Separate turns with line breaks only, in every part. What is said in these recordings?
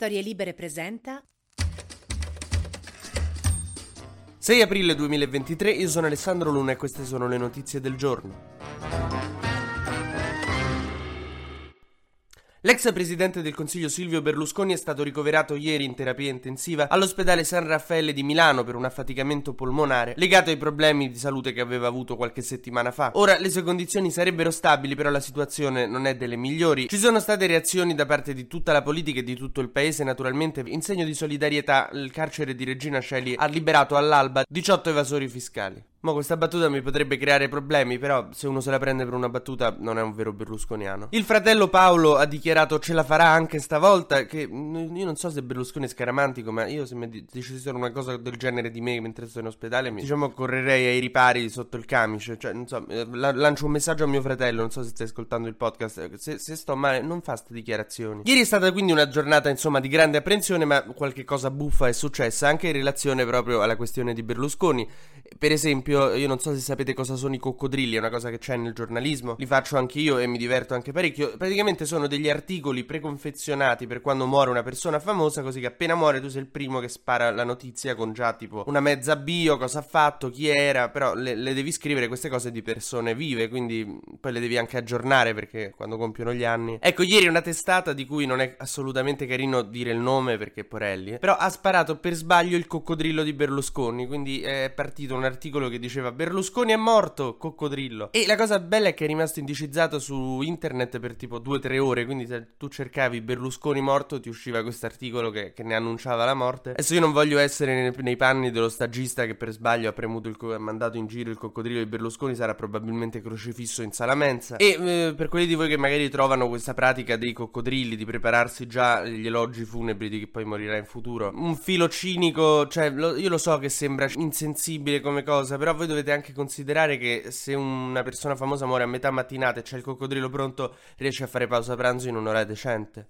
Storie Libere presenta
6 aprile 2023, io sono Alessandro Luna e queste sono le notizie del giorno. L'ex presidente del Consiglio Silvio Berlusconi è stato ricoverato ieri in terapia intensiva all'ospedale San Raffaele di Milano per un affaticamento polmonare legato ai problemi di salute che aveva avuto qualche settimana fa. Ora le sue condizioni sarebbero stabili, però la situazione non è delle migliori. Ci sono state reazioni da parte di tutta la politica e di tutto il paese, naturalmente in segno di solidarietà il carcere di Regina Celi ha liberato all'alba 18 evasori fiscali. Ma questa battuta mi potrebbe creare problemi, però se uno se la prende per una battuta non è un vero berlusconiano. Il fratello Paolo ha dichiarato ce la farà anche stavolta, che io non so se Berlusconi è scaramantico, ma io se mi dicessero una cosa del genere di me mentre sto in ospedale, mi, diciamo correrei ai ripari sotto il camice, cioè non so, eh, lancio un messaggio a mio fratello, non so se stai ascoltando il podcast, se, se sto male non fa queste dichiarazioni. Ieri è stata quindi una giornata insomma di grande apprensione, ma qualche cosa buffa è successa anche in relazione proprio alla questione di Berlusconi. Per esempio, io non so se sapete cosa sono i coccodrilli, è una cosa che c'è nel giornalismo. Li faccio anche io e mi diverto anche parecchio. Praticamente sono degli articoli preconfezionati per quando muore una persona famosa, così che appena muore tu sei il primo che spara la notizia con già tipo una mezza bio, cosa ha fatto, chi era, però le, le devi scrivere queste cose di persone vive, quindi poi le devi anche aggiornare perché quando compiono gli anni. Ecco, ieri una testata di cui non è assolutamente carino dire il nome perché porelli, eh, però ha sparato per sbaglio il coccodrillo di Berlusconi, quindi è partito un articolo che diceva Berlusconi è morto, coccodrillo. E la cosa bella è che è rimasto indicizzato su internet per tipo 2-3 ore, quindi se tu cercavi Berlusconi morto ti usciva questo articolo che, che, ne annunciava la morte. Adesso io non voglio essere nei, nei panni dello stagista che per sbaglio ha premuto il co- ha mandato in giro il coccodrillo di Berlusconi, sarà probabilmente crocifisso in sala mensa. E eh, per quelli di voi che magari trovano questa pratica dei coccodrilli, di prepararsi già gli elogi funebri di chi poi morirà in futuro, un filo cinico, cioè lo, io lo so che sembra insensibile come cosa, però voi dovete anche considerare che se una persona famosa muore a metà mattinata e c'è il coccodrillo pronto, riesce a fare pausa pranzo in un'ora decente.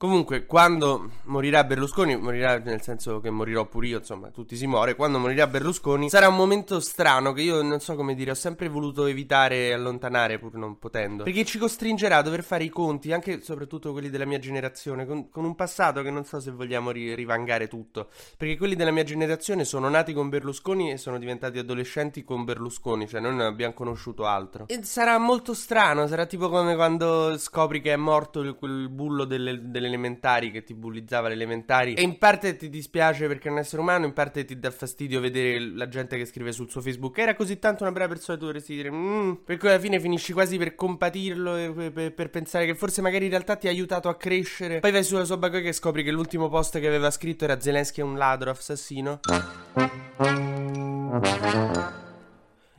Comunque, quando morirà Berlusconi, morirà nel senso che morirò pure io, insomma, tutti si muore. Quando morirà Berlusconi sarà un momento strano che io non so come dire, ho sempre voluto evitare e allontanare pur non potendo. Perché ci costringerà a dover fare i conti, anche e soprattutto quelli della mia generazione, con, con, un passato che non so se vogliamo ri- rivangare tutto. Perché quelli della mia generazione sono nati con Berlusconi e sono diventati adolescenti con Berlusconi, cioè non abbiamo conosciuto altro. E sarà molto strano, sarà tipo come quando scopri che è morto quel bullo delle, delle elementari che ti bullizzava alle elementari. E in parte ti dispiace perché è un essere umano, in parte ti dà fastidio vedere la gente che scrive sul suo Facebook. Era così tanto una brava persona tu dovresti dire mm, per cui alla fine finisci quasi per compatirlo e per, per, pensare che forse magari in realtà ti ha aiutato a crescere. Poi vai sulla sua bagoia e scopri che l'ultimo post che aveva scritto era Zelensky è un ladro assassino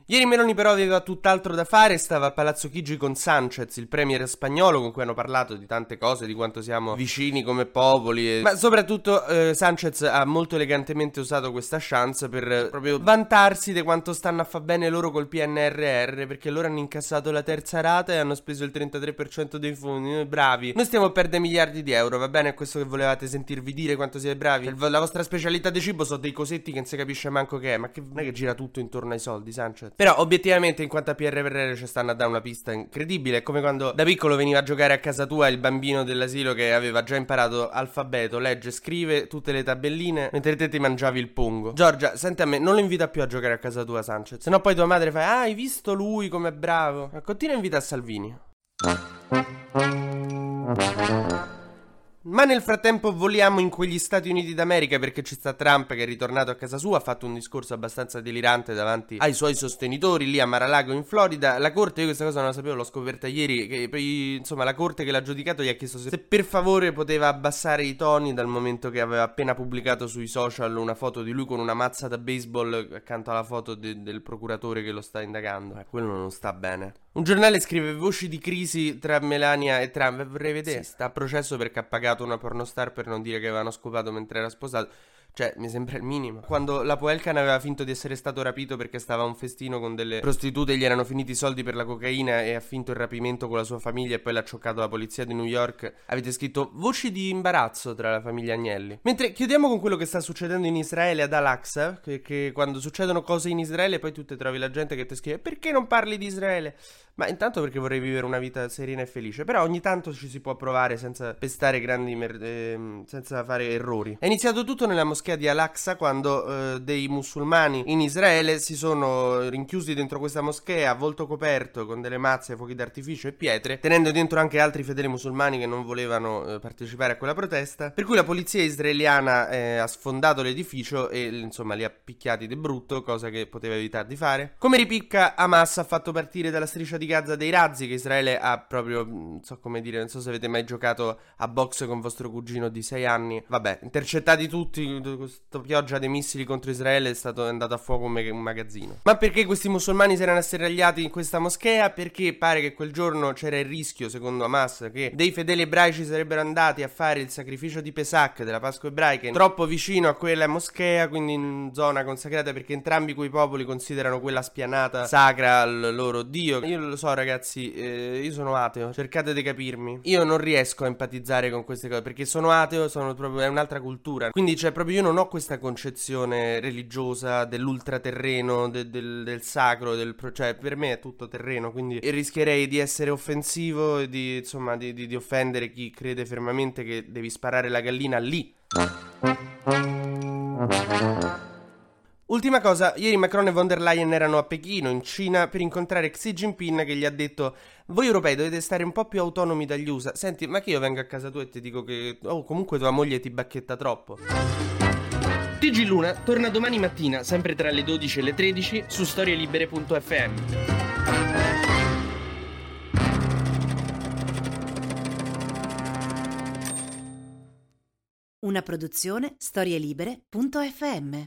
Ieri Meloni però aveva tutt'altro da fare, stava a Palazzo Chigi con Sanchez, il premier spagnolo con cui hanno parlato di tante cose, di quanto siamo vicini come popoli, e... ma soprattutto eh, Sanchez ha molto elegantemente usato questa chance per eh, proprio vantarsi di quanto stanno a fa bene loro col PNRR, perché loro hanno incassato la terza rata e hanno speso il 33% dei fondi, noi bravi. Noi stiamo a perdere miliardi di euro, va bene? È questo che volevate sentirvi dire quanto siete bravi? La vostra specialità di cibo sono dei cosetti che non si capisce manco che è, ma che non è che gira tutto intorno ai soldi, Sanchez. Però obiettivamente in quanto a PRR ci stanno a dare una pista incredibile. È come quando da piccolo veniva a giocare a casa tua il bambino dell'asilo che aveva già imparato alfabeto, legge, scrive tutte le tabelline, mentre te ti mangiavi il pongo. Giorgia, senti a me, non lo invita più a giocare a casa tua Sanchez. Se no poi tua madre fa, ah hai visto lui com'è bravo. Ma continua a invitare Salvini. Ma nel frattempo voliamo in quegli Stati Uniti d'America perché ci sta Trump che è ritornato a casa sua, ha fatto un discorso abbastanza delirante davanti ai suoi sostenitori lì a Mar-a-Lago in Florida. La corte, io questa cosa non la sapevo, l'ho scoperta ieri, che poi insomma la corte che l'ha giudicato gli ha chiesto se, se per favore poteva abbassare i toni dal momento che aveva appena pubblicato sui social una foto di lui con una mazza da baseball accanto alla foto de- del procuratore che lo sta indagando. Eh, quello non sta bene. Un giornale scrive voci di crisi tra Melania e Trump. Vorrei vedere. Sì. Sta a processo perché ha pagato una pornostar per non dire che avevano scopato mentre era sposato. Cioè, mi sembra il minimo. Quando la Poelcan aveva finto di essere stato rapito perché stava a un festino con delle prostitute, gli erano finiti i soldi per la cocaina e ha finto il rapimento con la sua famiglia e poi l'ha cioccato la polizia di New York, avete scritto voci di imbarazzo tra la famiglia Agnelli. Mentre chiudiamo con quello che sta succedendo in Israele ad Al-Aqsa, che, che quando succedono cose in Israele poi tu ti trovi la gente che ti scrive perché non parli di Israele? Ma intanto perché vorrei vivere una vita serena e felice, però ogni tanto ci si può provare senza pestare grandi mer- eh, senza fare errori. È iniziato tutto nella moschea di Al-Aqsa quando eh, dei musulmani in Israele si sono rinchiusi dentro questa moschea a volto coperto con delle mazze, fuochi d'artificio e pietre, tenendo dentro anche altri fedeli musulmani che non volevano eh, partecipare a quella protesta, per cui la polizia israeliana eh, ha sfondato l'edificio e insomma li ha picchiati di brutto, cosa che poteva evitare di fare. Come ripicca Hamas ha fatto partire dalla striscia di Gaza dei razzi che Israele ha proprio, non so come dire, non so se avete mai giocato a box con vostro cugino di 6 anni. Vabbè, intercettati tutti, questa pioggia dei missili contro Israele è stato andato a fuoco un, un magazzino. Ma perché questi musulmani si erano asserragliati in questa moschea? Perché pare che quel giorno c'era il rischio, secondo Hamas, che dei fedeli ebraici sarebbero andati a fare il sacrificio di Pesach della Pasqua ebraica troppo vicino a quella moschea, quindi in zona consacrata perché entrambi quei popoli considerano quella spianata sacra al loro dio. Io lo so, ragazzi, eh, io sono ateo. Cercate di capirmi. Io non riesco a empatizzare con queste cose perché sono ateo, sono proprio, è un'altra cultura. Quindi, cioè, proprio io non ho questa concezione religiosa dell'ultraterreno, de, del, del sacro, del, cioè, per me è tutto terreno. Quindi rischierei di essere offensivo e di, insomma, di, di, di offendere chi crede fermamente che devi sparare la gallina lì. Ultima cosa, ieri Macron e von der Leyen erano a Pechino, in Cina, per incontrare Xi Jinping che gli ha detto voi europei dovete stare un po' più autonomi dagli USA. Senti, ma che io vengo a casa tua e ti dico che... Oh, comunque tua moglie ti bacchetta troppo. TG Luna torna domani mattina, sempre tra le 12 e le 13, su storielibere.fm.
Una produzione storielibere.fm